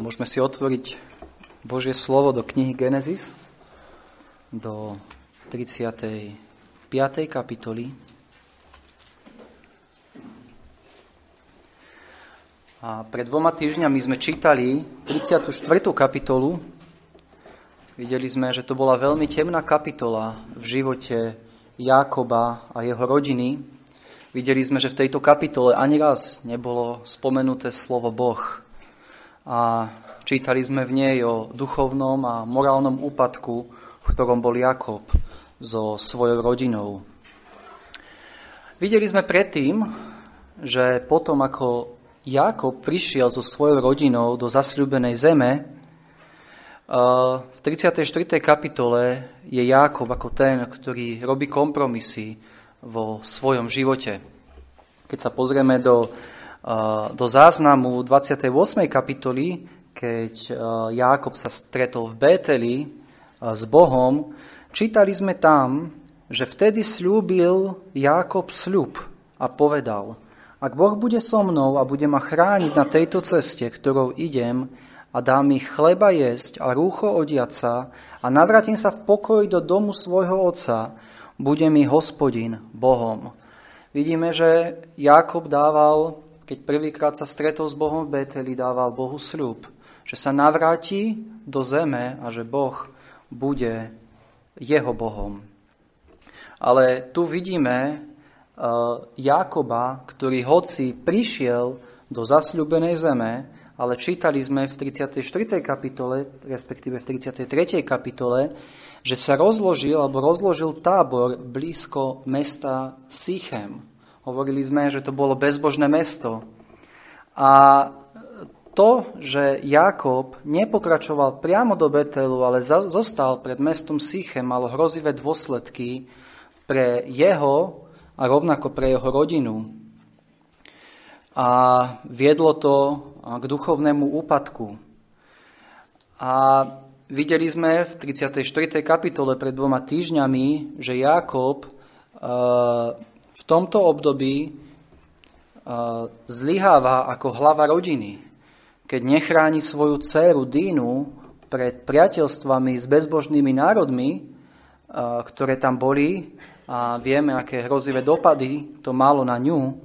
Môžeme si otvoriť Božie slovo do knihy Genesis, do 35. kapitoly. A pred dvoma týždňami sme čítali 34. kapitolu. Videli sme, že to bola veľmi temná kapitola v živote Jákoba a jeho rodiny. Videli sme, že v tejto kapitole ani raz nebolo spomenuté slovo Boh a čítali sme v nej o duchovnom a morálnom úpadku, v ktorom bol Jakob so svojou rodinou. Videli sme predtým, že potom ako Jakob prišiel so svojou rodinou do zasľúbenej zeme, v 34. kapitole je Jákob ako ten, ktorý robí kompromisy vo svojom živote. Keď sa pozrieme do do záznamu 28. kapitoly, keď Jákob sa stretol v Bételi s Bohom, čítali sme tam, že vtedy slúbil Jákob sľub a povedal, ak Boh bude so mnou a bude ma chrániť na tejto ceste, ktorou idem, a dá mi chleba jesť a rúcho odiaca a navrátim sa v pokoji do domu svojho otca, bude mi hospodin Bohom. Vidíme, že Jakob dával keď prvýkrát sa stretol s Bohom v Beteli, dával Bohu sľub, že sa navráti do zeme a že Boh bude jeho Bohom. Ale tu vidíme uh, Jákoba, ktorý hoci prišiel do zasľubenej zeme, ale čítali sme v 34. kapitole, respektíve v 33. kapitole, že sa rozložil alebo rozložil tábor blízko mesta Sichem. Hovorili sme, že to bolo bezbožné mesto. A to, že Jakob nepokračoval priamo do Betelu, ale zostal pred mestom Sichem, malo hrozivé dôsledky pre jeho a rovnako pre jeho rodinu. A viedlo to k duchovnému úpadku. A videli sme v 34. kapitole pred dvoma týždňami, že Jakob v tomto období zlyháva ako hlava rodiny, keď nechráni svoju dceru Dínu pred priateľstvami s bezbožnými národmi, ktoré tam boli a vieme, aké hrozivé dopady to malo na ňu.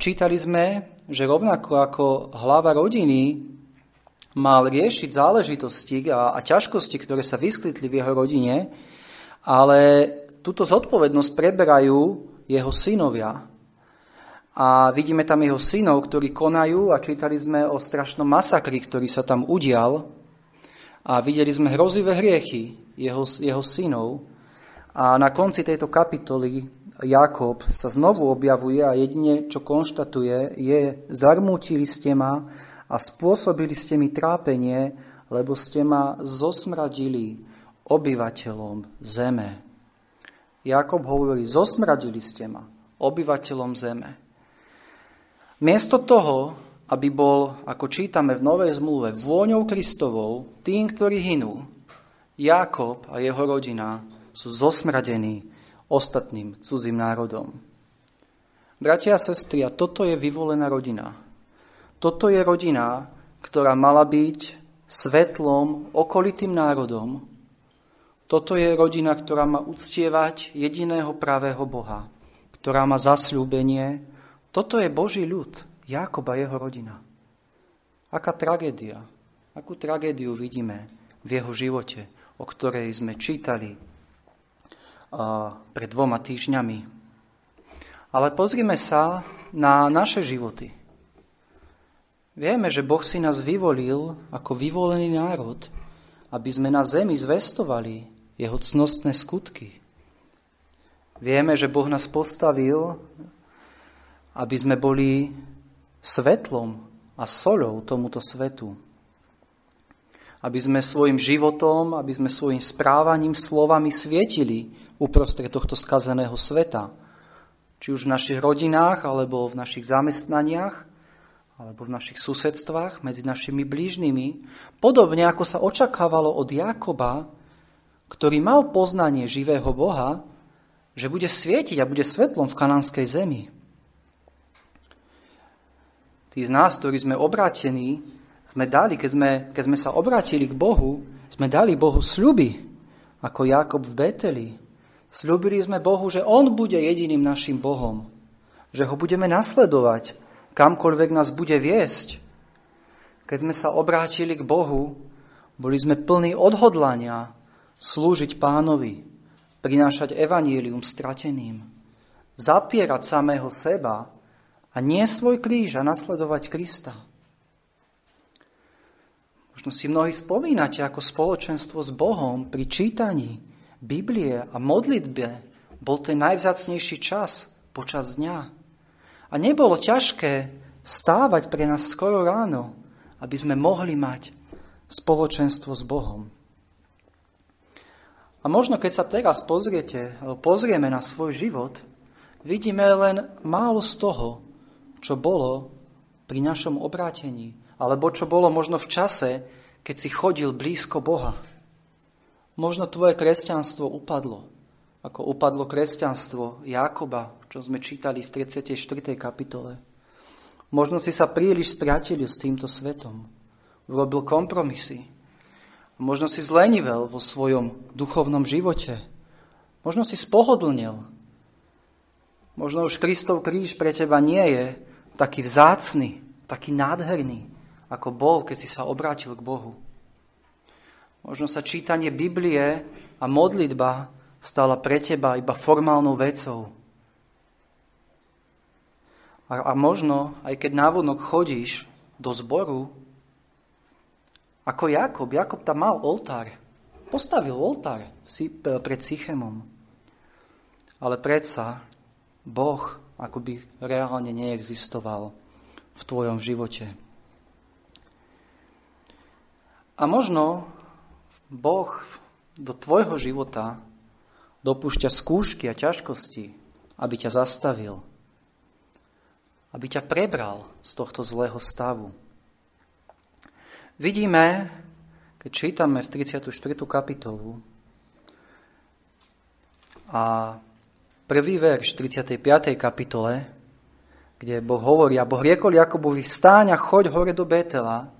Čítali sme, že rovnako ako hlava rodiny mal riešiť záležitosti a, a ťažkosti, ktoré sa vyskytli v jeho rodine, ale túto zodpovednosť preberajú jeho synovia. A vidíme tam jeho synov, ktorí konajú a čítali sme o strašnom masakri, ktorý sa tam udial. A videli sme hrozivé hriechy jeho, jeho synov. A na konci tejto kapitoly Jakob sa znovu objavuje a jedine, čo konštatuje, je zarmútili ste ma a spôsobili ste mi trápenie, lebo ste ma zosmradili obyvateľom zeme. Jakob hovorí, zosmradili ste ma, obyvateľom zeme. Miesto toho, aby bol, ako čítame v Novej zmluve, vôňou Kristovou, tým, ktorí hinú, Jakob a jeho rodina sú zosmradení ostatným cudzím národom. Bratia a sestry, a toto je vyvolená rodina. Toto je rodina, ktorá mala byť svetlom okolitým národom, toto je rodina, ktorá má uctievať jediného pravého Boha, ktorá má zasľúbenie. Toto je Boží ľud, Jakob a jeho rodina. Aká tragédia, akú tragédiu vidíme v jeho živote, o ktorej sme čítali pred dvoma týždňami. Ale pozrime sa na naše životy. Vieme, že Boh si nás vyvolil ako vyvolený národ, aby sme na zemi zvestovali jeho cnostné skutky. Vieme, že Boh nás postavil, aby sme boli svetlom a solou tomuto svetu. Aby sme svojim životom, aby sme svojim správaním, slovami svietili uprostred tohto skazeného sveta. Či už v našich rodinách, alebo v našich zamestnaniach, alebo v našich susedstvách, medzi našimi blížnymi. Podobne ako sa očakávalo od Jakoba, ktorý mal poznanie živého Boha, že bude svietiť a bude svetlom v kanánskej zemi. Tí z nás, ktorí sme obrátení, sme dali, keď sme, keď sme sa obrátili k Bohu, sme dali Bohu sľuby, ako Jakob v Beteli. Sľubili sme Bohu, že On bude jediným našim Bohom, že ho budeme nasledovať, kamkoľvek nás bude viesť. Keď sme sa obrátili k Bohu, boli sme plní odhodlania slúžiť pánovi, prinášať evanílium strateným, zapierať samého seba a nie svoj kríž a nasledovať Krista. Možno si mnohí spomínate ako spoločenstvo s Bohom pri čítaní Biblie a modlitbe bol ten najvzácnejší čas počas dňa. A nebolo ťažké stávať pre nás skoro ráno, aby sme mohli mať spoločenstvo s Bohom. A možno keď sa teraz pozriete, pozrieme na svoj život, vidíme len málo z toho, čo bolo pri našom obrátení, alebo čo bolo možno v čase, keď si chodil blízko Boha. Možno tvoje kresťanstvo upadlo, ako upadlo kresťanstvo Jákoba, čo sme čítali v 34. kapitole. Možno si sa príliš spriatilil s týmto svetom, urobil kompromisy, Možno si zlenivel vo svojom duchovnom živote. Možno si spohodlnil. Možno už Kristov kríž pre teba nie je taký vzácny, taký nádherný, ako bol, keď si sa obrátil k Bohu. Možno sa čítanie Biblie a modlitba stala pre teba iba formálnou vecou. A, a možno, aj keď návonok chodíš do zboru, ako Jakob. Jakob tam mal oltár. Postavil oltár pred Sychemom. Ale predsa Boh akoby reálne neexistoval v tvojom živote. A možno Boh do tvojho života dopúšťa skúšky a ťažkosti, aby ťa zastavil, aby ťa prebral z tohto zlého stavu. Vidíme, keď čítame v 34. kapitolu a prvý verš 35. kapitole, kde Boh hovorí, a Boh riekol Jakobovi, vstáň a choď hore do Betela,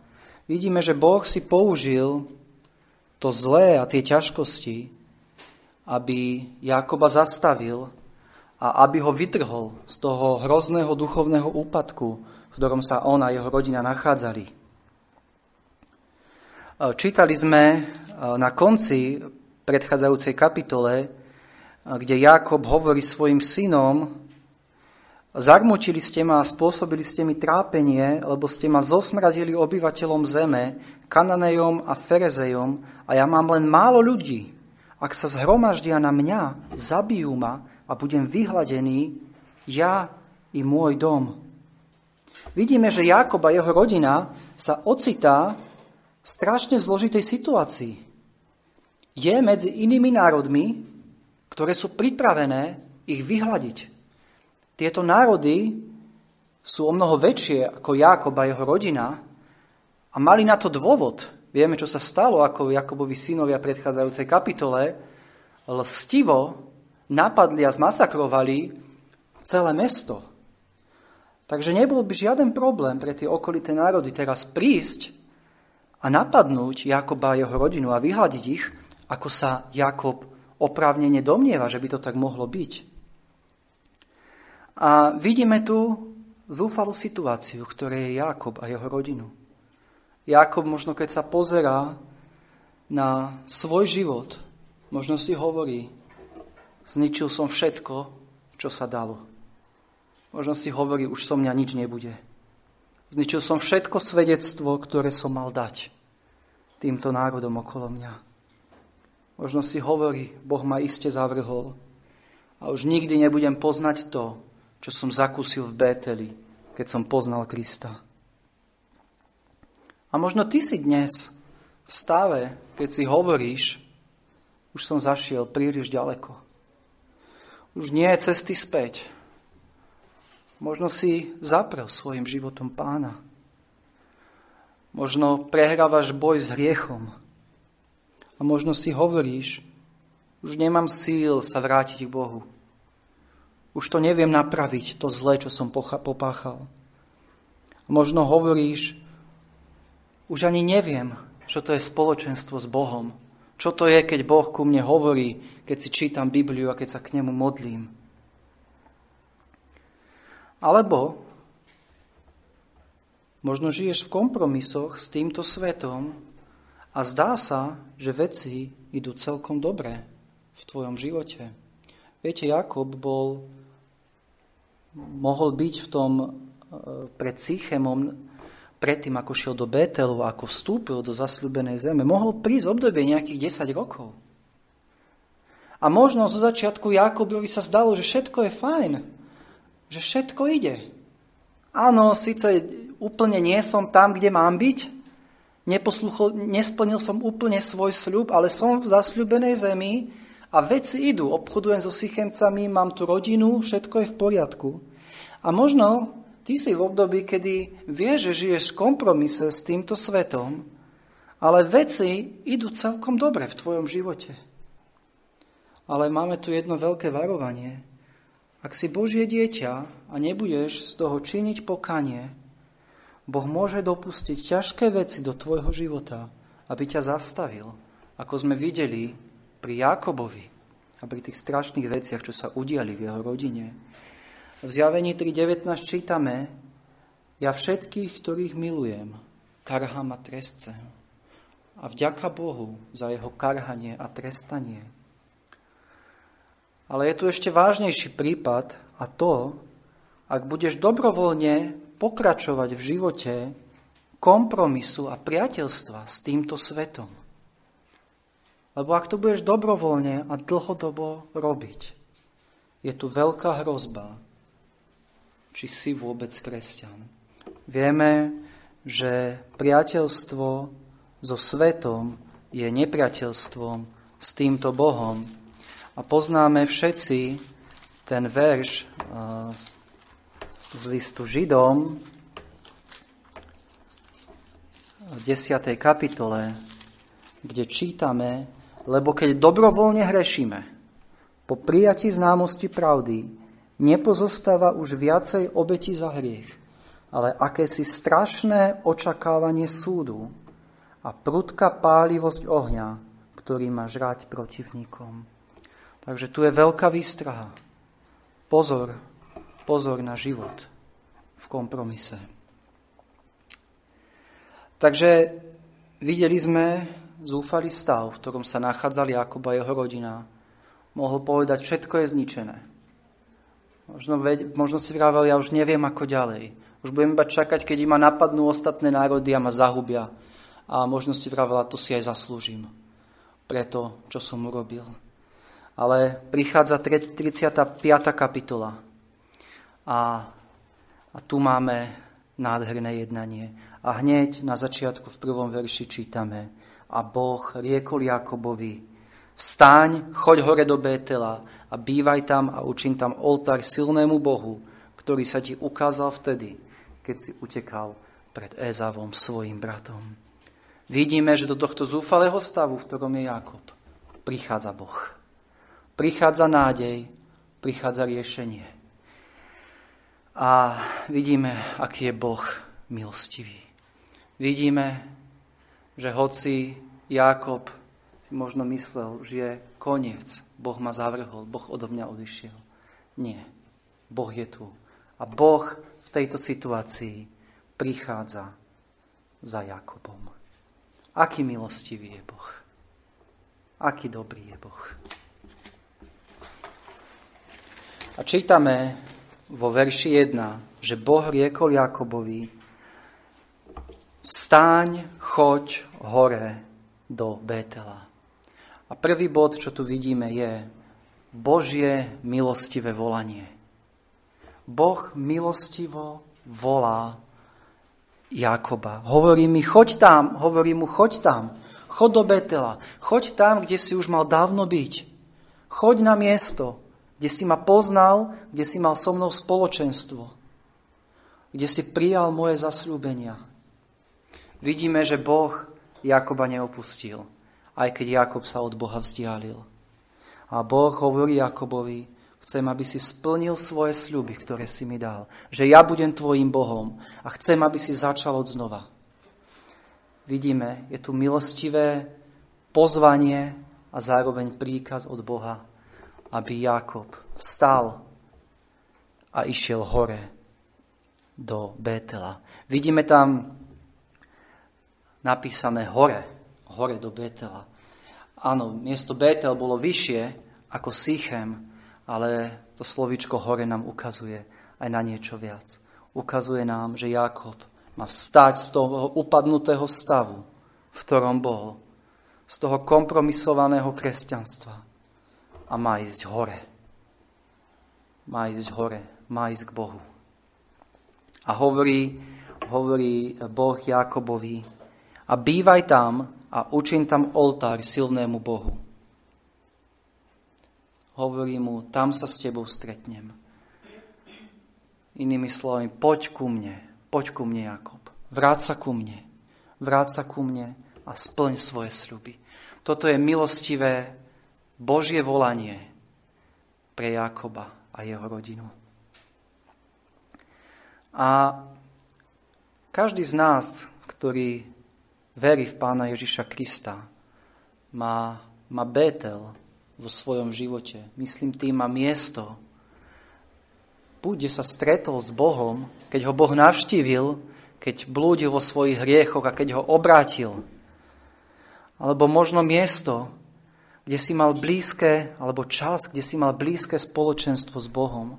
vidíme, že Boh si použil to zlé a tie ťažkosti, aby Jakoba zastavil a aby ho vytrhol z toho hrozného duchovného úpadku, v ktorom sa on a jeho rodina nachádzali. Eh, čítali sme eh, na konci predchádzajúcej kapitole, eh, kde Jakob hovorí svojim synom, zarmutili ste ma a spôsobili ste mi trápenie, lebo ste ma zosmradili obyvateľom zeme, Kananejom a Ferezejom a ja mám len málo ľudí. Ak sa zhromaždia na mňa, zabijú ma a budem vyhladený, ja i môj dom. Vidíme, že Jakob a jeho rodina sa ocitá strašne zložitej situácii. Je medzi inými národmi, ktoré sú pripravené ich vyhľadiť. Tieto národy sú o mnoho väčšie ako Jakob a jeho rodina a mali na to dôvod. Vieme, čo sa stalo, ako Jakobovi synovia predchádzajúcej kapitole lstivo napadli a zmasakrovali celé mesto. Takže nebol by žiaden problém pre tie okolité národy teraz prísť a napadnúť Jakoba a jeho rodinu a vyhľadiť ich, ako sa Jakob oprávnene domnieva, že by to tak mohlo byť. A vidíme tu zúfalú situáciu, ktoré je Jakob a jeho rodinu. Jakob možno keď sa pozerá na svoj život, možno si hovorí, zničil som všetko, čo sa dalo. Možno si hovorí, už so mňa nič nebude. Zničil som všetko svedectvo, ktoré som mal dať týmto národom okolo mňa. Možno si hovorí, Boh ma iste zavrhol a už nikdy nebudem poznať to, čo som zakúsil v Bételi, keď som poznal Krista. A možno ty si dnes v stave, keď si hovoríš, už som zašiel príliš ďaleko. Už nie je cesty späť. Možno si zaprel svojim životom pána. Možno prehrávaš boj s hriechom. A možno si hovoríš, už nemám síl sa vrátiť k Bohu. Už to neviem napraviť, to zlé, čo som popáchal. A možno hovoríš, Už ani neviem, čo to je spoločenstvo s Bohom. Čo to je, keď Boh ku mne hovorí, keď si čítam Bibliu a keď sa k nemu modlím. Alebo možno žiješ v kompromisoch s týmto svetom a zdá sa, že veci idú celkom dobre v tvojom živote. Viete, Jakob bol, mohol byť v tom e, pred Sychemom, predtým ako šiel do Betelu, ako vstúpil do zasľúbenej zeme, mohol prísť obdobie nejakých 10 rokov. A možno zo začiatku Jakobovi sa zdalo, že všetko je fajn, že všetko ide. Áno, síce úplne nie som tam, kde mám byť, nesplnil som úplne svoj sľub, ale som v zasľubenej zemi a veci idú. Obchodujem so Sychemcami, mám tu rodinu, všetko je v poriadku. A možno ty si v období, kedy vieš, že žiješ v kompromise s týmto svetom, ale veci idú celkom dobre v tvojom živote. Ale máme tu jedno veľké varovanie. Ak si Božie dieťa a nebudeš z toho činiť pokanie, Boh môže dopustiť ťažké veci do tvojho života, aby ťa zastavil, ako sme videli pri Jakobovi a pri tých strašných veciach, čo sa udiali v jeho rodine. V zjavení 3.19 čítame, ja všetkých, ktorých milujem, karhám a trestcem. A vďaka Bohu za jeho karhanie a trestanie. Ale je tu ešte vážnejší prípad a to, ak budeš dobrovoľne pokračovať v živote kompromisu a priateľstva s týmto svetom. Lebo ak to budeš dobrovoľne a dlhodobo robiť, je tu veľká hrozba, či si vôbec kresťan. Vieme, že priateľstvo so svetom je nepriateľstvom s týmto Bohom. A poznáme všetci ten verš z listu Židom v 10. kapitole, kde čítame, lebo keď dobrovoľne hrešíme, po prijatí známosti pravdy, nepozostáva už viacej obeti za hriech, ale akési strašné očakávanie súdu a prudká pálivosť ohňa, ktorý má žrať protivníkom. Takže tu je veľká výstraha. Pozor, pozor na život v kompromise. Takže videli sme zúfalý stav, v ktorom sa nachádzali Jakob a jeho rodina. Mohol povedať, všetko je zničené. Možno, možno si vravel, ja už neviem ako ďalej. Už budem iba čakať, keď ma napadnú ostatné národy a ma zahubia. A možno si vravel, to si aj zaslúžim. Preto, čo som urobil. Ale prichádza 35. kapitola. A, a tu máme nádherné jednanie. A hneď na začiatku v prvom verši čítame a Boh riekol Jakobovi, vstaň, choď hore do Bétela a bývaj tam a učin tam oltár silnému Bohu, ktorý sa ti ukázal vtedy, keď si utekal pred Ézavom, svojim bratom. Vidíme, že do tohto zúfalého stavu, v ktorom je Jakob, prichádza Boh. Prichádza nádej, prichádza riešenie. A vidíme, aký je Boh milostivý. Vidíme, že hoci Jakob si možno myslel, že je koniec, Boh ma zavrhol, Boh odo mňa odišiel. Nie, Boh je tu. A Boh v tejto situácii prichádza za Jakobom. Aký milostivý je Boh. Aký dobrý je Boh. A čítame vo verši 1, že Boh riekol Jakobovi, vstáň, choď hore do Betela. A prvý bod, čo tu vidíme, je Božie milostivé volanie. Boh milostivo volá Jakoba. Hovorí mi, choď tam, hovorí mu, choď tam, choď do Betela, choď tam, kde si už mal dávno byť. Choď na miesto, kde si ma poznal, kde si mal so mnou spoločenstvo, kde si prijal moje zasľúbenia. Vidíme, že Boh Jakoba neopustil, aj keď Jakob sa od Boha vzdialil. A Boh hovorí Jakobovi, chcem, aby si splnil svoje sľuby, ktoré si mi dal. Že ja budem tvojim Bohom a chcem, aby si začal od znova. vidíme, je tu milostivé pozvanie a zároveň príkaz od Boha, aby Jakob vstal a išiel hore do Bétela. Vidíme tam napísané hore, hore do Bétela. Áno, miesto Bétel bolo vyššie ako Sichem, ale to slovičko hore nám ukazuje aj na niečo viac. Ukazuje nám, že Jakob má vstať z toho upadnutého stavu, v ktorom bol, z toho kompromisovaného kresťanstva a má ísť hore. Má ísť hore, má ísť k Bohu. A hovorí, hovorí Boh Jakobovi, a bývaj tam a učin tam oltár silnému Bohu. Hovorí mu, tam sa s tebou stretnem. Inými slovami, poď ku mne, poď ku mne, Jakob. Vráť sa ku mne. Vráť sa ku mne a splň svoje sľuby. Toto je milostivé Božie volanie pre Jakoba a jeho rodinu. A každý z nás, ktorý verí v Pána Ježiša Krista, má, má Bétel vo svojom živote. Myslím tým má miesto, bude sa stretol s Bohom, keď ho Boh navštívil, keď blúdil vo svojich hriechoch a keď ho obrátil. Alebo možno miesto, kde si mal blízke, alebo čas, kde si mal blízke spoločenstvo s Bohom.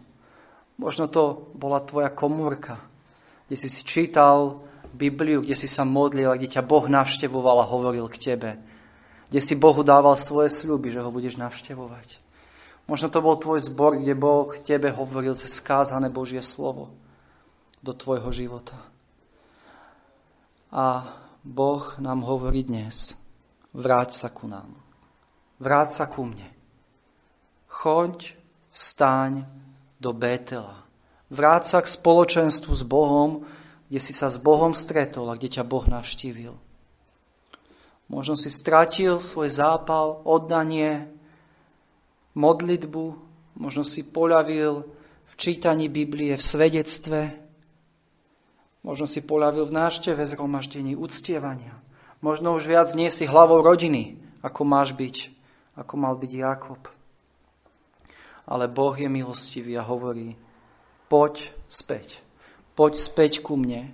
Možno to bola tvoja komórka, kde si si čítal Bibliu, kde si sa modlil, kde ťa Boh navštevoval a hovoril k tebe. Kde si Bohu dával svoje sľuby, že ho budeš navštevovať. Možno to bol tvoj zbor, kde Boh tebe hovoril cez skázané Božie slovo do tvojho života. A Boh nám hovorí dnes, vráť sa ku nám. Vráť sa ku mne. Choď, stáň do Bétela. Vráť sa k spoločenstvu s Bohom, kde si sa s Bohom stretol a kde ťa Boh navštívil. Možno si stratil svoj zápal, oddanie, modlitbu, možno si poľavil v čítaní Biblie, v svedectve, možno si poľavil v nášteve zhromaždení, uctievania. Možno už viac nie si hlavou rodiny, ako máš byť, ako mal byť Jakob. Ale Boh je milostivý a hovorí, poď späť, poď späť ku mne.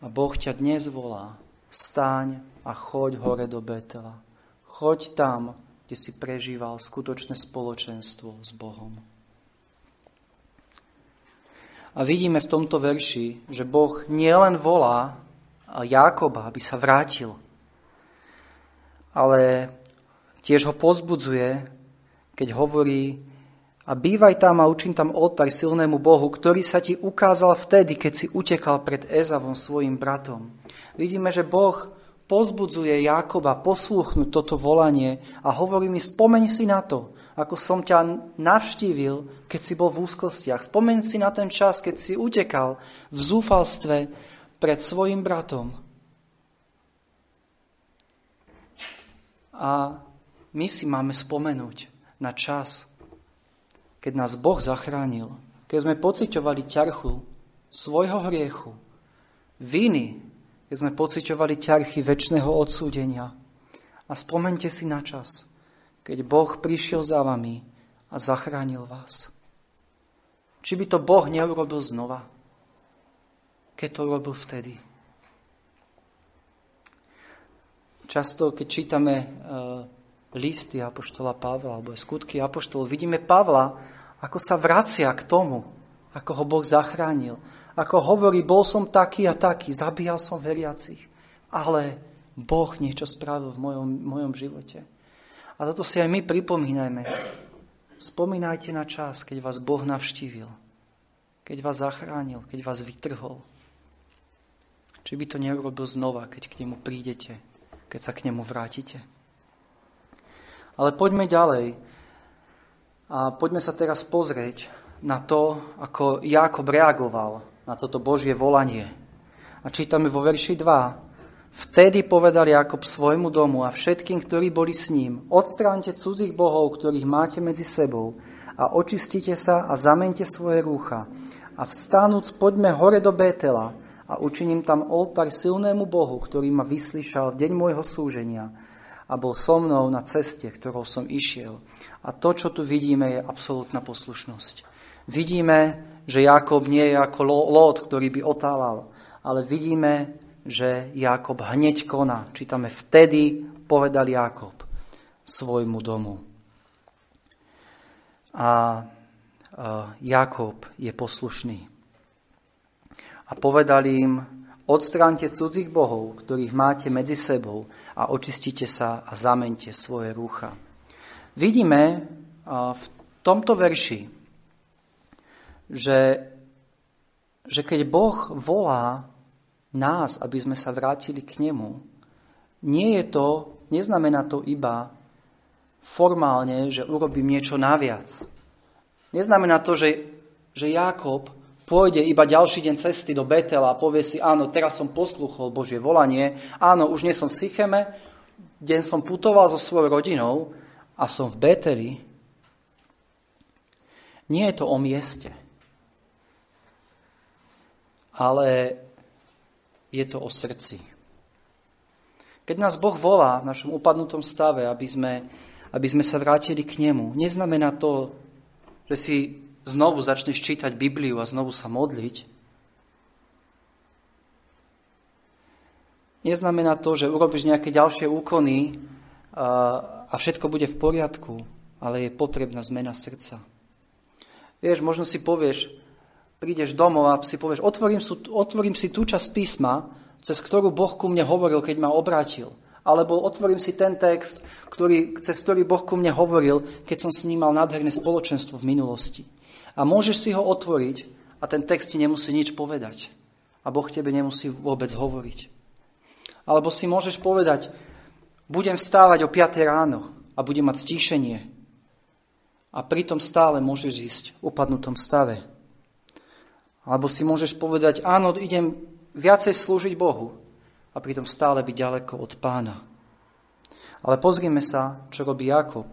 A Boh ťa dnes volá, stáň a choď hore do Betela. Choď tam, kde si prežíval skutočné spoločenstvo s Bohom. A vidíme v tomto verši, že Boh nielen volá Jákoba, aby sa vrátil, ale tiež ho pozbudzuje, keď hovorí, a bývaj tam a učím tam oltár silnému Bohu, ktorý sa ti ukázal vtedy, keď si utekal pred Ezavom svojim bratom. Vidíme, že Boh pozbudzuje Jákoba poslúchnuť toto volanie a hovorí mi, spomeň si na to, ako som ťa navštívil, keď si bol v úzkostiach. Spomeň si na ten čas, keď si utekal v zúfalstve pred svojim bratom. A my si máme spomenúť na čas, keď nás Boh zachránil, keď sme pociťovali ťarchu svojho hriechu, viny, keď sme pociťovali ťarchy väčšného odsúdenia. A spomente si na čas, keď Boh prišiel za vami a zachránil vás. Či by to Boh neurobil znova, keď to robil vtedy. Často, keď čítame uh, listy Apoštola Pavla alebo skutky Apoštolov, vidíme Pavla, ako sa vracia k tomu, ako ho Boh zachránil. Ako hovorí, bol som taký a taký, zabíjal som veriacich, ale Boh niečo spravil v mojom, mojom živote. A toto si aj my pripomínajme. Spomínajte na čas, keď vás Boh navštívil, keď vás zachránil, keď vás vytrhol. Či by to neurobil znova, keď k nemu prídete, keď sa k nemu vrátite. Ale poďme ďalej. A poďme sa teraz pozrieť na to, ako Jákob reagoval na toto Božie volanie. A čítame vo verši 2. Vtedy povedal Jakob svojmu domu a všetkým, ktorí boli s ním, odstránte cudzích bohov, ktorých máte medzi sebou a očistite sa a zamente svoje rúcha. A vstánúc poďme hore do Bétela a učiním tam oltár silnému Bohu, ktorý ma vyslyšal v deň môjho súženia a bol so mnou na ceste, ktorou som išiel. A to, čo tu vidíme, je absolútna poslušnosť. Vidíme, že Jakob nie je ako Lót, ktorý by otálal, ale vidíme, že Jakob hneď koná. Čítame, vtedy povedal Jakob svojmu domu. A Jakob je poslušný. A povedali im, odstránte cudzích bohov, ktorých máte medzi sebou a očistite sa a zamente svoje rúcha. Vidíme v tomto verši, že, že keď Boh volá nás, aby sme sa vrátili k nemu, nie je to, neznamená to iba formálne, že urobím niečo naviac. Neznamená to, že, že Jakob pôjde iba ďalší deň cesty do Betela a povie si, áno, teraz som posluchol Božie volanie, áno, už nie som v Sycheme, deň som putoval so svojou rodinou a som v Beteli. Nie je to o mieste, ale je to o srdci. Keď nás Boh volá v našom upadnutom stave, aby sme, aby sme sa vrátili k Nemu, neznamená to, že si znovu začneš čítať Bibliu a znovu sa modliť. Neznamená to, že urobíš nejaké ďalšie úkony a, všetko bude v poriadku, ale je potrebná zmena srdca. Vieš, možno si povieš, prídeš domov a si povieš, otvorím, sú, otvorím si tú časť písma, cez ktorú Boh ku mne hovoril, keď ma obrátil. Alebo otvorím si ten text, ktorý, cez ktorý Boh ku mne hovoril, keď som s ním nádherné spoločenstvo v minulosti. A môžeš si ho otvoriť a ten text ti nemusí nič povedať. A Boh tebe nemusí vôbec hovoriť. Alebo si môžeš povedať, budem vstávať o 5 ráno a budem mať stíšenie. A pritom stále môžeš ísť v upadnutom stave. Alebo si môžeš povedať, áno, idem viacej slúžiť Bohu a pritom stále byť ďaleko od pána. Ale pozrime sa, čo robí Jakob.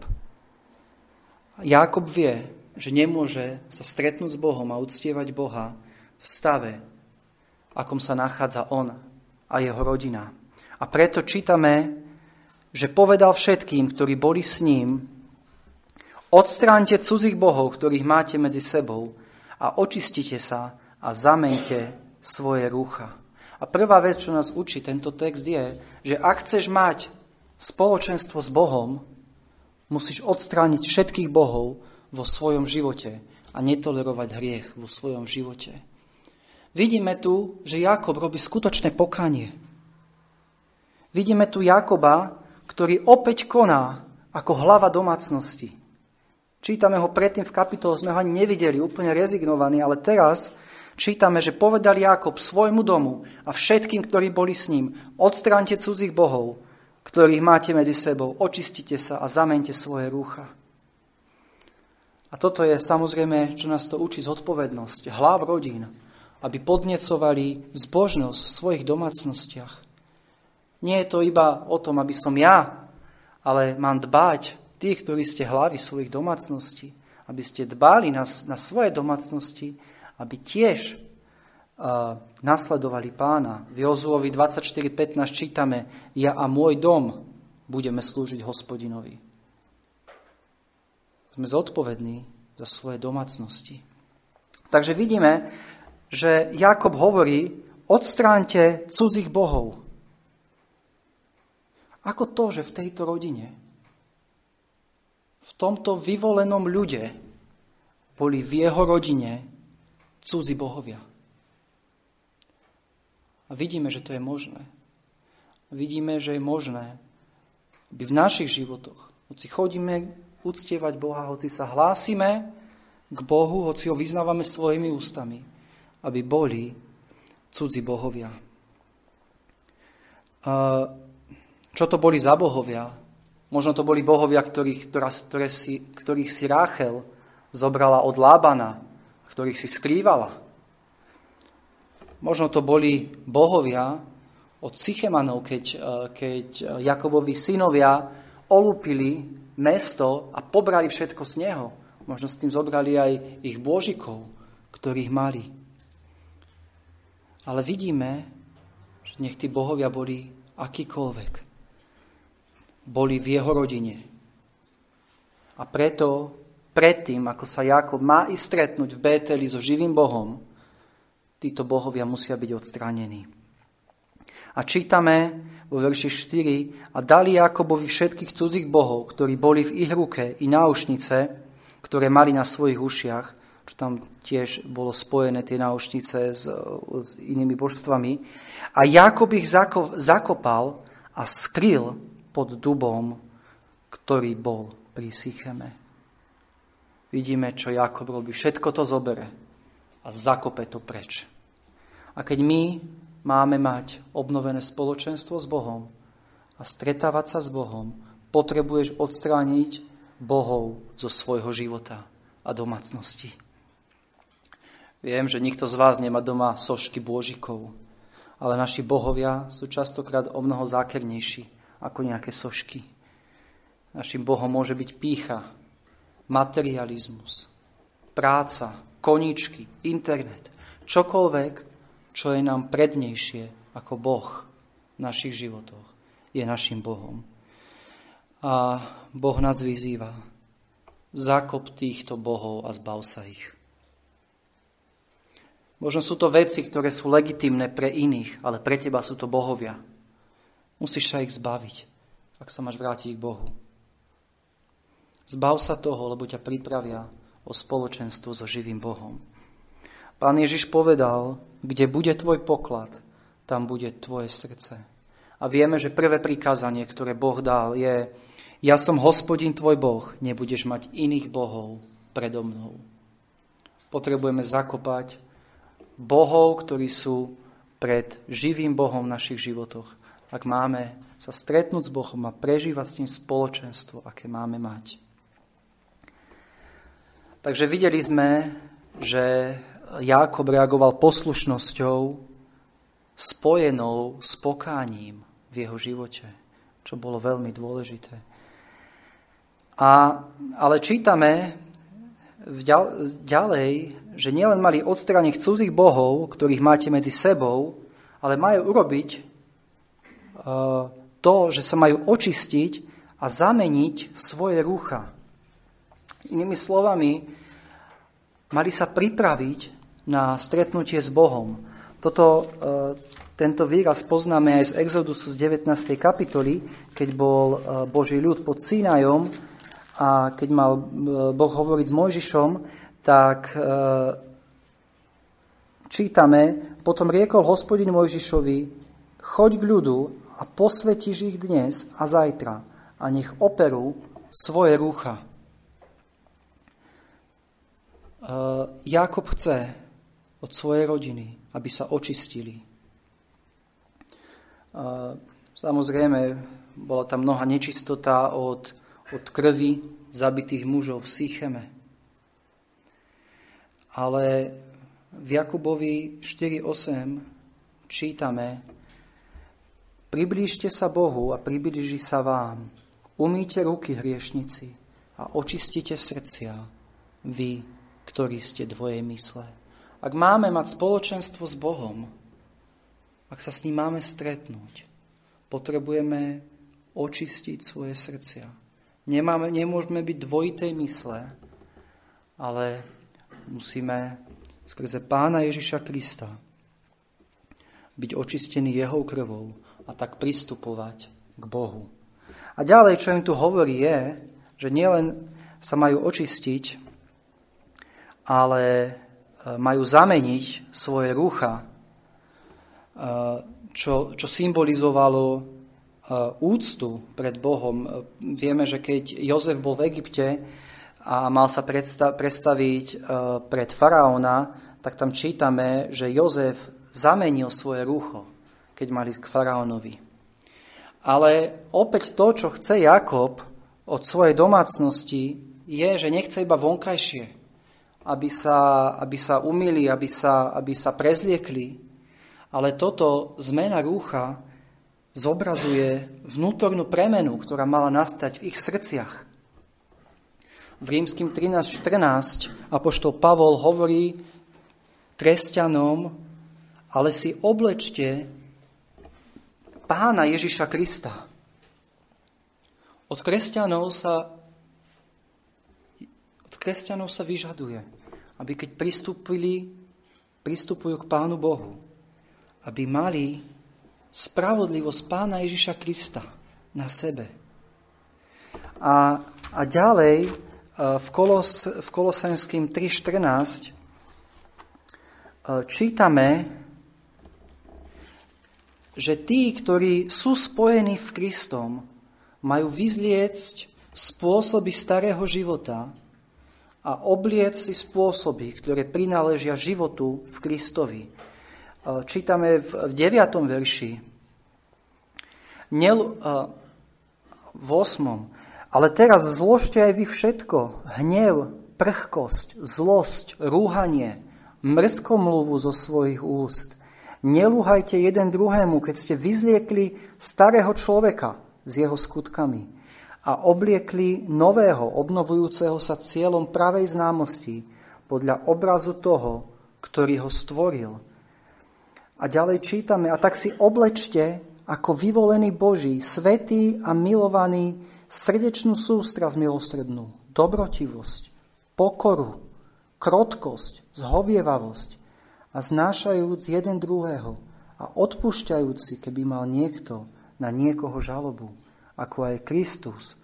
Jakob vie, že nemôže sa stretnúť s Bohom a uctievať Boha v stave, akom sa nachádza on a jeho rodina. A preto čítame, že povedal všetkým, ktorí boli s ním, odstránte cudzích bohov, ktorých máte medzi sebou a očistite sa a zamente svoje rúcha. A prvá vec, čo nás učí tento text je, že ak chceš mať spoločenstvo s Bohom, musíš odstrániť všetkých bohov, vo svojom živote a netolerovať hriech vo svojom živote. Vidíme tu, že Jakob robí skutočné pokanie. Vidíme tu Jakoba, ktorý opäť koná ako hlava domácnosti. Čítame ho predtým v kapitole, sme ho ani nevideli, úplne rezignovaný, ale teraz čítame, že povedal Jakob svojmu domu a všetkým, ktorí boli s ním, odstránte cudzích bohov, ktorých máte medzi sebou, očistite sa a zamente svoje rúcha. A toto je samozrejme, čo nás to učí zodpovednosť hlav rodín, aby podnecovali zbožnosť v svojich domácnostiach. Nie je to iba o tom, aby som ja, ale mám dbať tých, ktorí ste hlavy svojich domácností, aby ste dbali na, na svoje domácnosti, aby tiež uh, nasledovali pána. V Jozuovi 24.15 čítame, ja a môj dom budeme slúžiť hospodinovi. Sme zodpovední za svoje domácnosti. Takže vidíme, že Jakob hovorí, odstránte cudzích bohov. Ako to, že v tejto rodine, v tomto vyvolenom ľude, boli v jeho rodine cudzí bohovia. A vidíme, že to je možné. Vidíme, že je možné, aby v našich životoch, hoci chodíme uctievať Boha, hoci sa hlásime k Bohu, hoci ho vyznávame svojimi ústami, aby boli cudzí bohovia. Čo to boli za bohovia? Možno to boli bohovia, ktorých, ktorá, ktoré si, ktorých si Ráchel zobrala od Lábana, ktorých si skrývala. Možno to boli bohovia od Sychemanov, keď, keď Jakobovi synovia olúpili mesto a pobrali všetko z neho. Možno s tým zobrali aj ich bôžikov, ktorých mali. Ale vidíme, že nech tí bohovia boli akýkoľvek. Boli v jeho rodine. A preto, predtým, ako sa Jakob má i stretnúť v Bételi so živým Bohom, títo bohovia musia byť odstránení. A čítame vo verši 4, a dali Jakobovi všetkých cudzích bohov, ktorí boli v ich ruke, i náušnice, ktoré mali na svojich ušiach, čo tam tiež bolo spojené tie náušnice s, s inými božstvami. A Jakob ich zakopal a skryl pod dubom, ktorý bol pri Sycheme. Vidíme, čo Jakob robí. Všetko to zobere a zakope to preč. A keď my máme mať obnovené spoločenstvo s Bohom a stretávať sa s Bohom, potrebuješ odstrániť bohov zo svojho života a domácnosti. Viem, že nikto z vás nemá doma sošky bôžikov, ale naši bohovia sú častokrát o mnoho zákernejší ako nejaké sošky. Našim bohom môže byť pícha, materializmus, práca, koničky, internet, čokoľvek, čo je nám prednejšie ako Boh v našich životoch, je našim Bohom. A Boh nás vyzýva, zakop týchto bohov a zbav sa ich. Možno sú to veci, ktoré sú legitimné pre iných, ale pre teba sú to bohovia. Musíš sa ich zbaviť, ak sa máš vrátiť k Bohu. Zbav sa toho, lebo ťa pripravia o spoločenstvo so živým Bohom. Pán Ježiš povedal, kde bude tvoj poklad, tam bude tvoje srdce. A vieme, že prvé prikázanie, ktoré Boh dal, je ja som hospodin tvoj Boh, nebudeš mať iných bohov predo mnou. Potrebujeme zakopať bohov, ktorí sú pred živým Bohom v našich životoch. Ak máme sa stretnúť s Bohom a prežívať s ním spoločenstvo, aké máme mať. Takže videli sme, že Jákob reagoval poslušnosťou spojenou s pokáním v jeho živote, čo bolo veľmi dôležité. A, ale čítame ďalej, že nielen mali odstrániť cudzích bohov, ktorých máte medzi sebou, ale majú urobiť e, to, že sa majú očistiť a zameniť svoje rúcha. Inými slovami, mali sa pripraviť na stretnutie s Bohom. Toto, e, tento výraz poznáme aj z Exodusu z 19. kapitoly, keď bol e, Boží ľud pod Sinajom a keď mal Boh hovoriť s Mojžišom, tak e, čítame, potom riekol hospodin Mojžišovi, choď k ľudu a posvetíš ich dnes a zajtra a nech operú svoje rúcha. E, Jakob chce od svojej rodiny, aby sa očistili. E, samozrejme, bola tam mnoha nečistota od, od krvi zabitých mužov v Sycheme ale v Jakubovi 4.8 čítame Priblížte sa Bohu a priblíži sa vám. Umýte ruky hriešnici a očistite srdcia, vy, ktorí ste dvoje mysle. Ak máme mať spoločenstvo s Bohom, ak sa s ním máme stretnúť, potrebujeme očistiť svoje srdcia. Nemáme, nemôžeme byť dvojitej mysle, ale musíme skrze Pána Ježiša Krista byť očistený jeho krvou a tak pristupovať k Bohu. A ďalej, čo im tu hovorí, je, že nielen sa majú očistiť, ale e, majú zameniť svoje rúcha, e, čo, čo symbolizovalo e, úctu pred Bohom. Vieme, že keď Jozef bol v Egypte, a mal sa predstaviť pred faraóna, tak tam čítame, že Jozef zamenil svoje rúcho, keď mali k faraónovi. Ale opäť to, čo chce Jakob od svojej domácnosti, je, že nechce iba vonkajšie, aby sa, aby sa umili, aby sa, aby sa prezliekli, ale toto zmena rúcha zobrazuje vnútornú premenu, ktorá mala nastať v ich srdciach. V rímským 13.14 apoštol Pavol hovorí kresťanom ale si oblečte pána Ježiša Krista. Od kresťanov sa, od kresťanov sa vyžaduje, aby keď pristúpili, pristupujú k Pánu Bohu, aby mali spravodlivosť Pána Ježiša Krista na sebe. A, a ďalej e, v, Kolos, v Kolosenským 3.14 e, čítame, že tí, ktorí sú spojení v Kristom, majú vyzliecť spôsoby starého života a obliec si spôsoby, ktoré prináležia životu v Kristovi. E, čítame v 9. verši, e, v 8. Ale teraz zložte aj vy všetko, hnev, prchkosť, zlosť, rúhanie, mrzkomluvu zo svojich úst Nelúhajte jeden druhému, keď ste vyzliekli starého človeka s jeho skutkami a obliekli nového, obnovujúceho sa cieľom pravej známosti podľa obrazu toho, ktorý ho stvoril. A ďalej čítame, a tak si oblečte ako vyvolený Boží, svetý a milovaný srdečnú sústrasť milostrednú, dobrotivosť, pokoru, krotkosť, zhovievavosť, a znášajúc jeden druhého a odpúšťajúci, keby mal niekto na niekoho žalobu, ako aj Kristus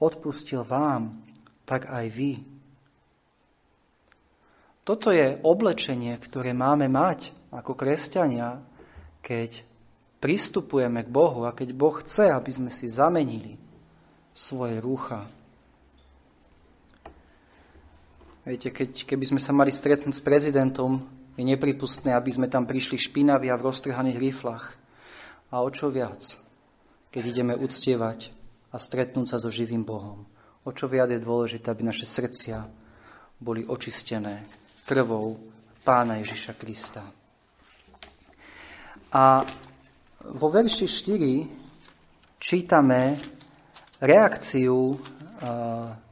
odpustil vám, tak aj vy. Toto je oblečenie, ktoré máme mať ako kresťania, keď pristupujeme k Bohu a keď Boh chce, aby sme si zamenili svoje rúcha. Viete, keď, keby sme sa mali stretnúť s prezidentom je nepripustné, aby sme tam prišli špinaví a v roztrhaných riflách. A o čo viac, keď ideme uctievať a stretnúť sa so živým Bohom. O čo viac je dôležité, aby naše srdcia boli očistené krvou Pána Ježiša Krista. A vo verši 4 čítame reakciu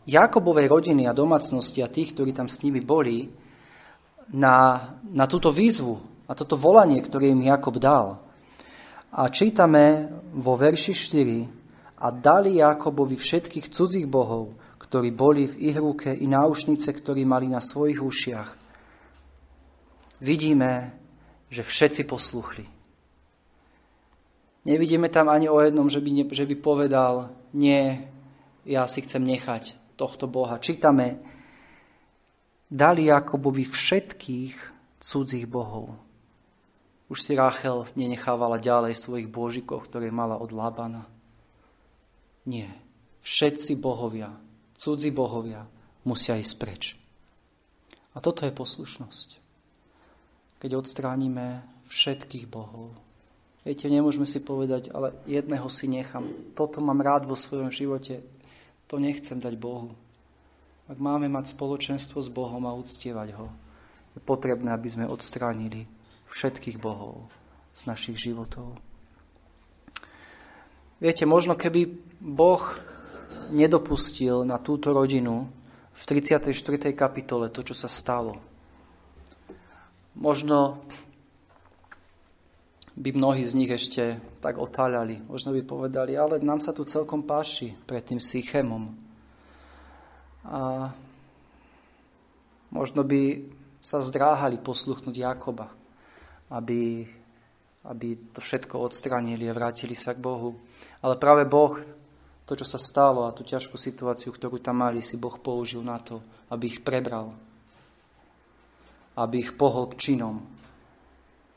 Jakobovej rodiny a domácnosti a tých, ktorí tam s nimi boli, na, na túto výzvu a toto volanie, ktoré im Jakob dal. A čítame vo verši 4 a dali Jakobovi všetkých cudzích bohov, ktorí boli v ich ruke i náušnice, ktorí mali na svojich ušiach. Vidíme, že všetci posluchli. Nevidíme tam ani o jednom, že by, ne, že by povedal, nie, ja si chcem nechať tohto Boha. Čítame, dali Jakobovi všetkých cudzích bohov. Už si Rachel nenechávala ďalej svojich božikov, ktoré mala od Lábana. Nie. Všetci bohovia, cudzí bohovia, musia ísť preč. A toto je poslušnosť. Keď odstránime všetkých bohov. Viete, nemôžeme si povedať, ale jedného si nechám. Toto mám rád vo svojom živote. To nechcem dať Bohu. Ak máme mať spoločenstvo s Bohom a uctievať ho, je potrebné, aby sme odstránili všetkých bohov z našich životov. Viete, možno keby Boh nedopustil na túto rodinu v 34. kapitole to, čo sa stalo. Možno by mnohí z nich ešte tak otáľali. Možno by povedali, ale nám sa tu celkom páši pred tým Sychémom. A možno by sa zdráhali posluchnúť Jakoba, aby, aby to všetko odstranili a vrátili sa k Bohu. Ale práve Boh, to, čo sa stalo a tú ťažkú situáciu, ktorú tam mali, si Boh použil na to, aby ich prebral, aby ich pohol k činom.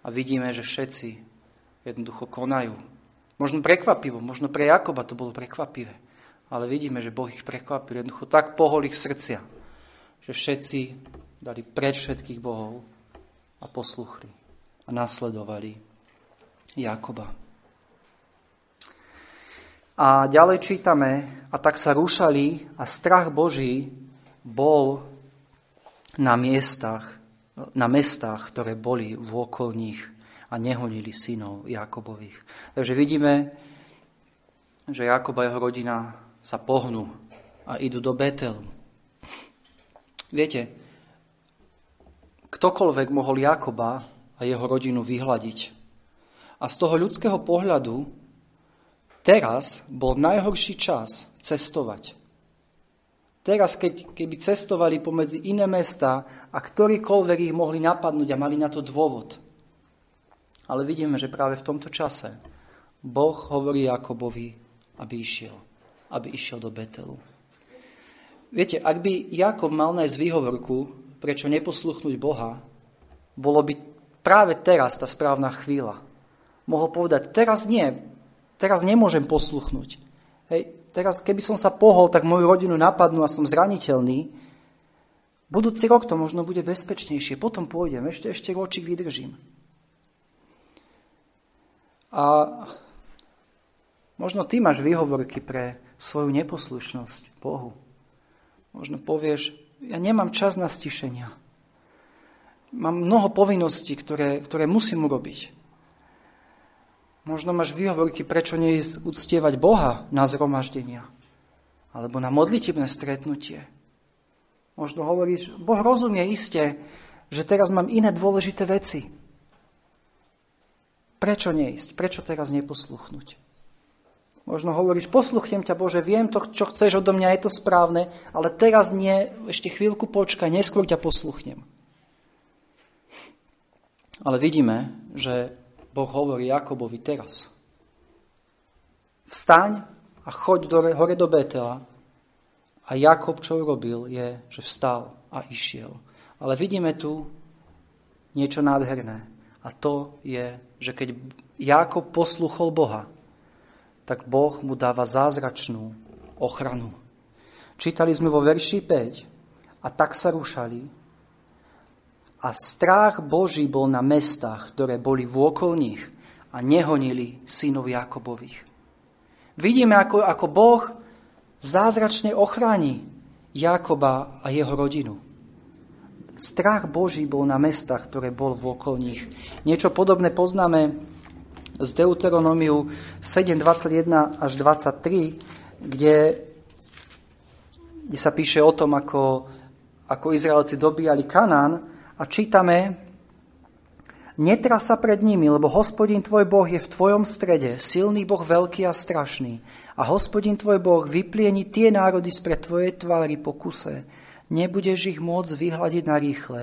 A vidíme, že všetci jednoducho konajú. Možno prekvapivo, možno pre Jakoba to bolo prekvapivé ale vidíme, že Boh ich prekvapil. Jednoducho tak pohol ich srdcia, že všetci dali preč všetkých bohov a posluchli a nasledovali Jakoba. A ďalej čítame, a tak sa rúšali a strach Boží bol na miestach, na mestách, ktoré boli v okolních a nehonili synov Jakobových. Takže vidíme, že Jakob a jeho rodina sa pohnú a idú do Betelu. Viete, ktokoľvek mohol Jakoba a jeho rodinu vyhľadiť. A z toho ľudského pohľadu teraz bol najhorší čas cestovať. Teraz, keď, keby cestovali pomedzi iné mesta a ktorýkoľvek ich mohli napadnúť a mali na to dôvod. Ale vidíme, že práve v tomto čase Boh hovorí Jakobovi, aby išiel, aby išiel do Betelu. Viete, ak by Jakob mal nájsť výhovorku, prečo neposluchnúť Boha, bolo by práve teraz tá správna chvíľa. Mohol povedať, teraz nie, teraz nemôžem posluchnúť. Hej, teraz keby som sa pohol, tak moju rodinu napadnú a som zraniteľný. Budúci rok to možno bude bezpečnejšie, potom pôjdem, ešte, ešte ročík vydržím. A možno ty máš výhovorky pre svoju neposlušnosť Bohu. Možno povieš, ja nemám čas na stišenia. Mám mnoho povinností, ktoré, ktoré musím urobiť. Možno máš výhovorky, prečo neísť uctievať Boha na zhromaždenia alebo na modlitebné stretnutie. Možno hovoríš, Boh rozumie iste, že teraz mám iné dôležité veci. Prečo neísť? Prečo teraz neposluchnúť? Možno hovoríš, posluchnem ťa Bože, viem to, čo chceš odo mňa, je to správne, ale teraz nie, ešte chvíľku počkaj, neskôr ťa posluchnem. Ale vidíme, že Boh hovorí Jakobovi teraz. Vstaň a choď do, hore do Betela. A Jakob, čo urobil, je, že vstal a išiel. Ale vidíme tu niečo nádherné. A to je, že keď Jakob posluchol Boha, tak Boh mu dáva zázračnú ochranu. Čítali sme vo verši 5 a tak sa rušali a strach Boží bol na mestách, ktoré boli vôkol nich a nehonili synov Jakobových. Vidíme, ako, ako Boh zázračne ochráni Jakoba a jeho rodinu. Strach Boží bol na mestách, ktoré bol vôkol nich. Niečo podobné poznáme z Deuteronomiu 7, 21 až 23, kde, kde sa píše o tom, ako, ako Izraelci dobíjali Kanán a čítame, Netra sa pred nimi, lebo hospodin tvoj Boh je v tvojom strede, silný Boh veľký a strašný. A hospodin tvoj Boh vyplieni tie národy spred tvojej tvári po kuse. Nebudeš ich môcť vyhľadiť na rýchle,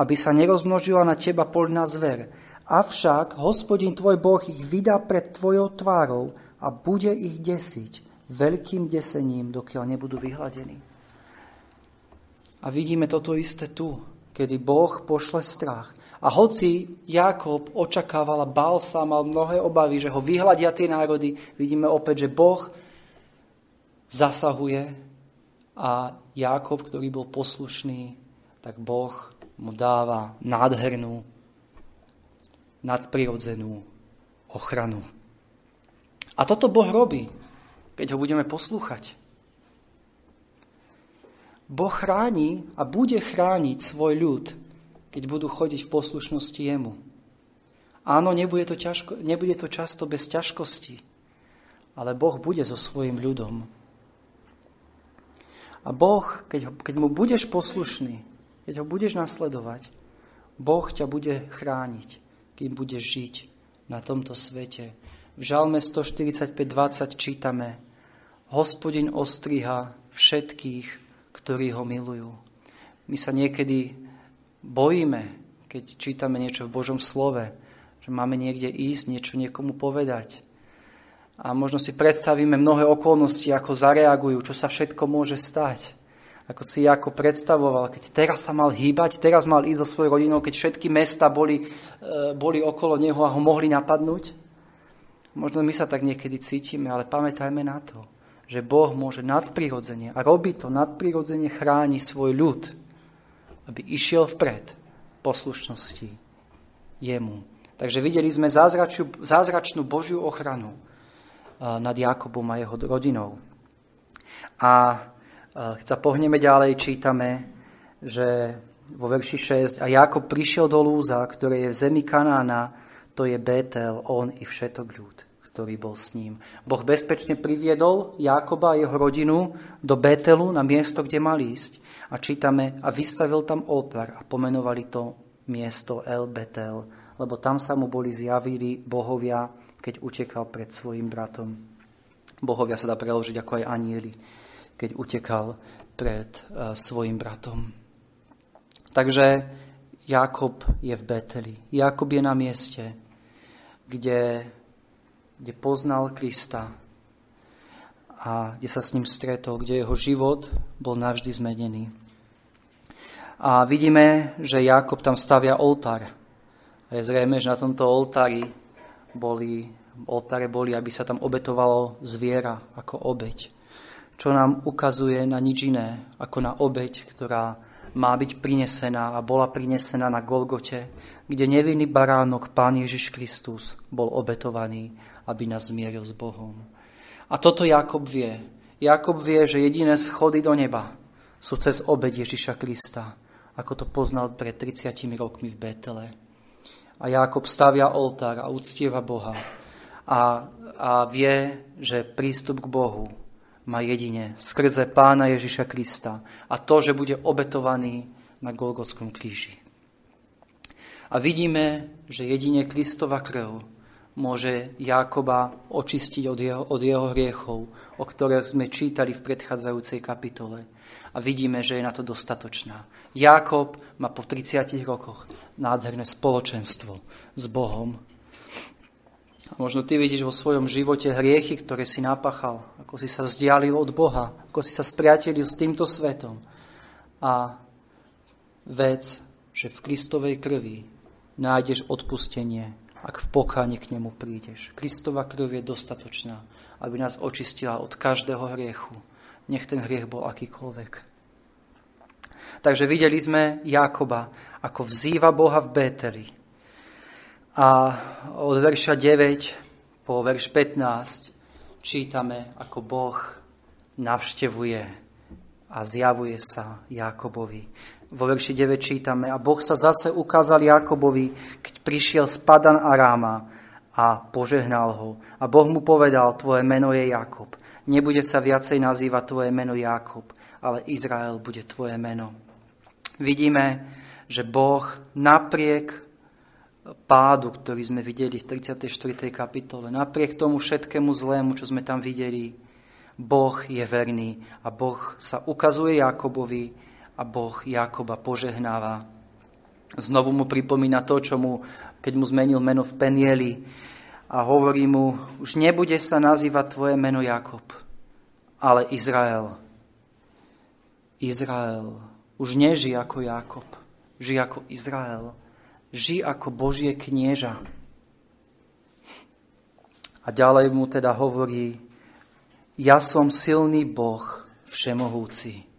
aby sa nerozmnožila na teba poľná zver. Avšak hospodin tvoj Boh ich vydá pred tvojou tvárou a bude ich desiť veľkým desením, dokiaľ nebudú vyhľadení. A vidíme toto isté tu kedy Boh pošle strach. A hoci Jakob očakával a bál sa, mal mnohé obavy, že ho vyhľadia tie národy, vidíme opäť, že Boh zasahuje a Jakob, ktorý bol poslušný, tak Boh mu dáva nádhernú, nadprirodzenú ochranu. A toto Boh robí, keď ho budeme poslúchať. Boh chráni a bude chrániť svoj ľud, keď budú chodiť v poslušnosti Jemu. Áno, nebude to, ťažko, nebude to často bez ťažkosti, ale Boh bude so svojim ľudom. A Boh, keď, ho, keď mu budeš poslušný, keď ho budeš nasledovať, Boh ťa bude chrániť, kým budeš žiť na tomto svete. V Žalme 145.20 čítame Hospodin ostriha všetkých, ktorí ho milujú. My sa niekedy bojíme, keď čítame niečo v Božom slove, že máme niekde ísť, niečo niekomu povedať. A možno si predstavíme mnohé okolnosti, ako zareagujú, čo sa všetko môže stať. Ako si ako predstavoval, keď teraz sa mal hýbať, teraz mal ísť so svojou rodinou, keď všetky mesta boli, e, boli okolo neho a ho mohli napadnúť. Možno my sa tak niekedy cítime, ale pamätajme na to, že Boh môže nadprirodzene a robí to nadprirodzene chráni svoj ľud, aby išiel vpred poslušnosti jemu. Takže videli sme zázračnú, zázračnú Božiu ochranu nad Jakobom a jeho rodinou. A keď sa pohneme ďalej, čítame, že vo verši 6 a Jakob prišiel do Lúza, ktoré je v zemi Kanána, to je Betel, on i všetok ľud ktorý bol s ním. Boh bezpečne priviedol Jákoba a jeho rodinu do Betelu na miesto, kde mal ísť. A čítame, a vystavil tam oltár a pomenovali to miesto El Betel, lebo tam sa mu boli zjavili bohovia, keď utekal pred svojim bratom. Bohovia sa dá preložiť ako aj anieli, keď utekal pred uh, svojim bratom. Takže Jakob je v Beteli. Jakob je na mieste, kde, kde poznal Krista a kde sa s ním stretol, kde jeho život bol navždy zmenený. A vidíme, že Jakob tam stavia oltár. A je zrejme, že na tomto oltári boli, oltáre boli, aby sa tam obetovalo zviera ako obeď. Čo nám ukazuje na nič iné, ako na obeď, ktorá má byť prinesená a bola prinesená na Golgote, kde nevinný baránok Pán Ježiš Kristus bol obetovaný, aby nás zmieril s Bohom. A toto Jakob vie. Jakob vie, že jediné schody do neba sú cez obed Ježiša Krista ako to poznal pred 30 rokmi v Betele. A Jakob stavia oltár a uctieva Boha a, a vie, že prístup k Bohu má jedine skrze Pána Ježiša Krista a to, že bude obetovaný na Golgotskom kríži. A vidíme, že jedine Kristova krv môže Jákoba očistiť od jeho, od jeho hriechov, o ktoré sme čítali v predchádzajúcej kapitole a vidíme, že je na to dostatočná. Jákob má po 30 rokoch nádherné spoločenstvo s Bohom. A možno ty vidíš vo svojom živote hriechy, ktoré si napachal, ako si sa vzdialil od Boha, ako si sa spriatelil s týmto svetom. A vec, že v Kristovej krvi nájdeš odpustenie, ak v pokáne k nemu prídeš. Kristova krv je dostatočná, aby nás očistila od každého hriechu nech ten hriech bol akýkoľvek. Takže videli sme Jakoba, ako vzýva Boha v Bételi. A od verša 9 po verš 15 čítame, ako Boh navštevuje a zjavuje sa Jakobovi. Vo verši 9 čítame, a Boh sa zase ukázal Jakobovi, keď prišiel z Padan Aráma a požehnal ho. A Boh mu povedal, tvoje meno je Jakob Nebude sa viacej nazývať tvoje meno Jákob, ale Izrael bude tvoje meno. Vidíme, že Boh napriek pádu, ktorý sme videli v 34. kapitole, napriek tomu všetkému zlému, čo sme tam videli, Boh je verný a Boh sa ukazuje Jakobovi a Boh Jakoba požehnáva. Znovu mu pripomína to, čo mu, keď mu zmenil meno v Penieli, a hovorí mu, už nebude sa nazývať tvoje meno Jakob, ale Izrael. Izrael. Už neží ako Jakob, žij ako Izrael. Žij ako Božie knieža. A ďalej mu teda hovorí, ja som silný Boh, všemohúci.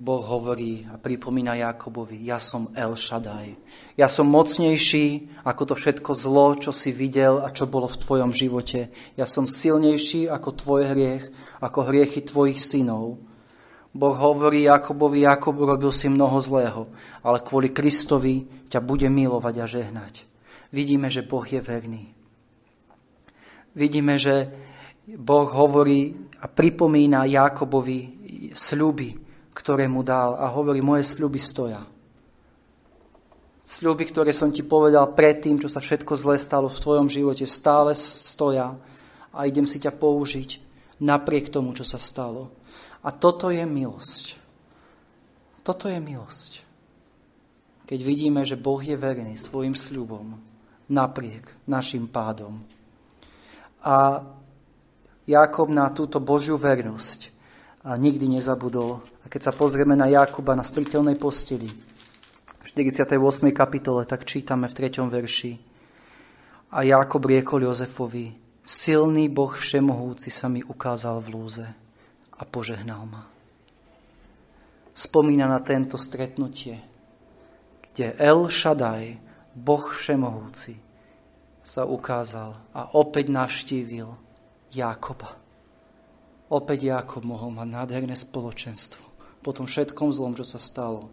Boh hovorí a pripomína Jakobovi, ja som El Shaddai. Ja som mocnejší ako to všetko zlo, čo si videl a čo bolo v tvojom živote. Ja som silnejší ako tvoj hriech, ako hriechy tvojich synov. Boh hovorí Jakobovi, Jakob urobil si mnoho zlého, ale kvôli Kristovi ťa bude milovať a žehnať. Vidíme, že Boh je verný. Vidíme, že Boh hovorí a pripomína Jakobovi sľuby, ktoré mu dal a hovorí, moje sľuby stoja. Sľuby, ktoré som ti povedal predtým, čo sa všetko zlé stalo v tvojom živote, stále stoja a idem si ťa použiť napriek tomu, čo sa stalo. A toto je milosť. Toto je milosť. Keď vidíme, že Boh je verný svojim sľubom napriek našim pádom. A Jakob na túto Božiu vernosť a nikdy nezabudol a keď sa pozrieme na Jakuba na striteľnej posteli, v 48. kapitole, tak čítame v 3. verši. A Jakob riekol Jozefovi, silný Boh všemohúci sa mi ukázal v lúze a požehnal ma. Spomína na tento stretnutie, kde El Shaddai, Boh všemohúci, sa ukázal a opäť navštívil Jakoba. Opäť Jakob mohol mať nádherné spoločenstvo po tom všetkom zlom, čo sa stalo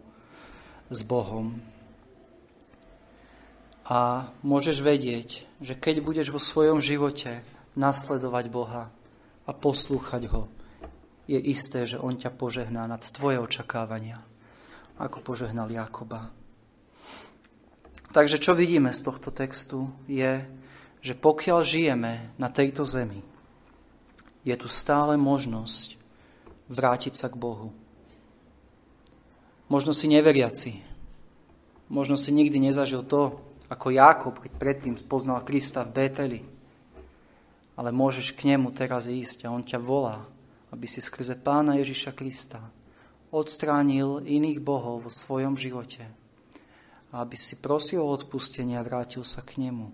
s Bohom. A môžeš vedieť, že keď budeš vo svojom živote nasledovať Boha a poslúchať Ho, je isté, že On ťa požehná nad tvoje očakávania, ako požehnal Jakoba. Takže čo vidíme z tohto textu je, že pokiaľ žijeme na tejto zemi, je tu stále možnosť vrátiť sa k Bohu. Možno si neveriaci, možno si nikdy nezažil to, ako Jákob, keď predtým poznal Krista v Bételi. Ale môžeš k nemu teraz ísť a on ťa volá, aby si skrze Pána Ježiša Krista odstránil iných bohov vo svojom živote. A aby si prosil o odpustenie a vrátil sa k nemu.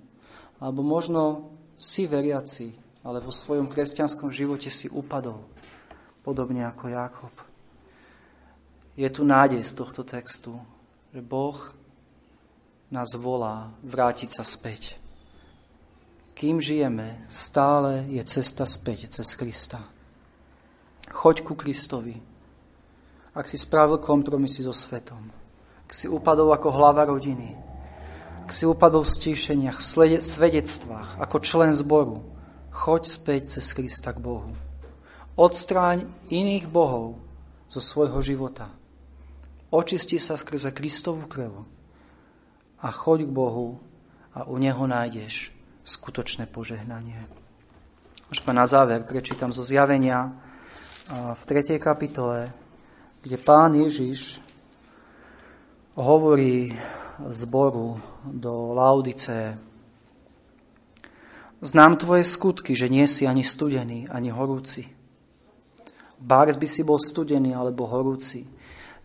Alebo možno si veriaci, ale vo svojom kresťanskom živote si upadol, podobne ako Jakob. Je tu nádej z tohto textu, že Boh nás volá vrátiť sa späť. Kým žijeme, stále je cesta späť cez Krista. Choď ku Kristovi. Ak si spravil kompromisy so svetom, ak si upadol ako hlava rodiny, ak si upadol v stíšeniach, v svedectvách, ako člen zboru, choď späť cez Krista k Bohu. Odstráň iných bohov zo svojho života. Očisti sa skrze Kristovú krv a choď k Bohu a u Neho nájdeš skutočné požehnanie. Až na záver prečítam zo zjavenia v 3. kapitole, kde pán Ježiš hovorí zboru do Laudice. Znám tvoje skutky, že nie si ani studený, ani horúci. Bárs by si bol studený alebo horúci.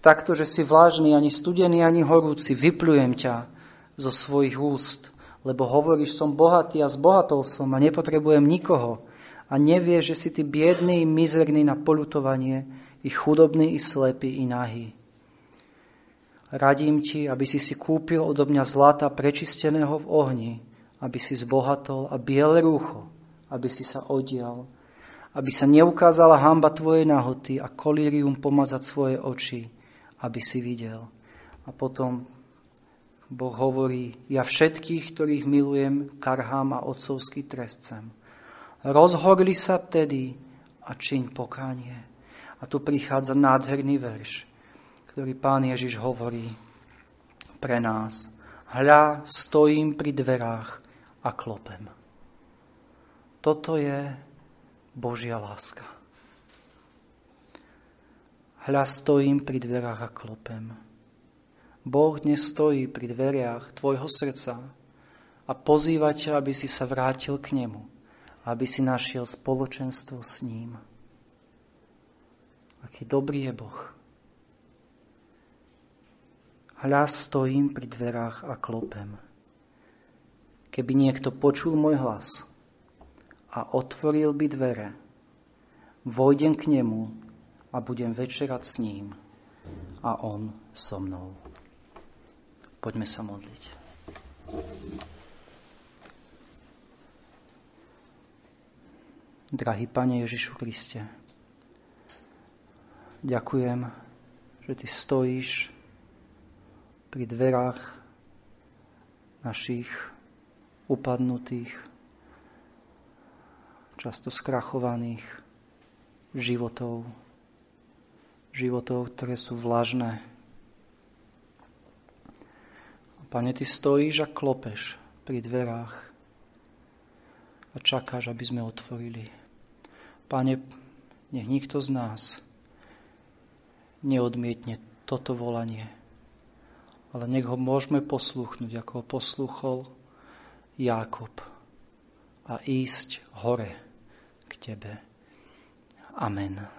Takto, že si vlážny, ani studený, ani horúci, vyplujem ťa zo svojich úst, lebo hovoríš, som bohatý a zbohatol som a nepotrebujem nikoho a nevie, že si ty biedný, mizerný na polutovanie, i chudobný, i slepý, i nahý. Radím ti, aby si si kúpil odo mňa zlata prečisteného v ohni, aby si zbohatol a biele rúcho, aby si sa odial, aby sa neukázala hamba tvojej nahoty a kolírium pomazať svoje oči, aby si videl. A potom Boh hovorí, ja všetkých, ktorých milujem, karhám a otcovský trestcem. Rozhorli sa tedy a čiň pokánie. A tu prichádza nádherný verš, ktorý pán Ježiš hovorí pre nás. Hľa, stojím pri dverách a klopem. Toto je Božia láska. Hľa, stojím pri dverách a klopem. Boh dnes stojí pri dveriach tvojho srdca a pozýva ťa, aby si sa vrátil k nemu, aby si našiel spoločenstvo s ním. Aký dobrý je Boh. Hľa stojím pri dverách a klopem. Keby niekto počul môj hlas a otvoril by dvere, vojdem k nemu a budem večerať s ním a on so mnou. Poďme sa modliť. Drahý Pane Ježišu Kriste, ďakujem, že Ty stojíš pri dverách našich upadnutých, často skrachovaných životov, životov, ktoré sú vlažné, Pane, Ty stojíš a klopeš pri dverách a čakáš, aby sme otvorili. Pane, nech nikto z nás neodmietne toto volanie, ale nech ho môžeme poslúchnuť, ako ho poslúchol Jákob a ísť hore k Tebe. Amen.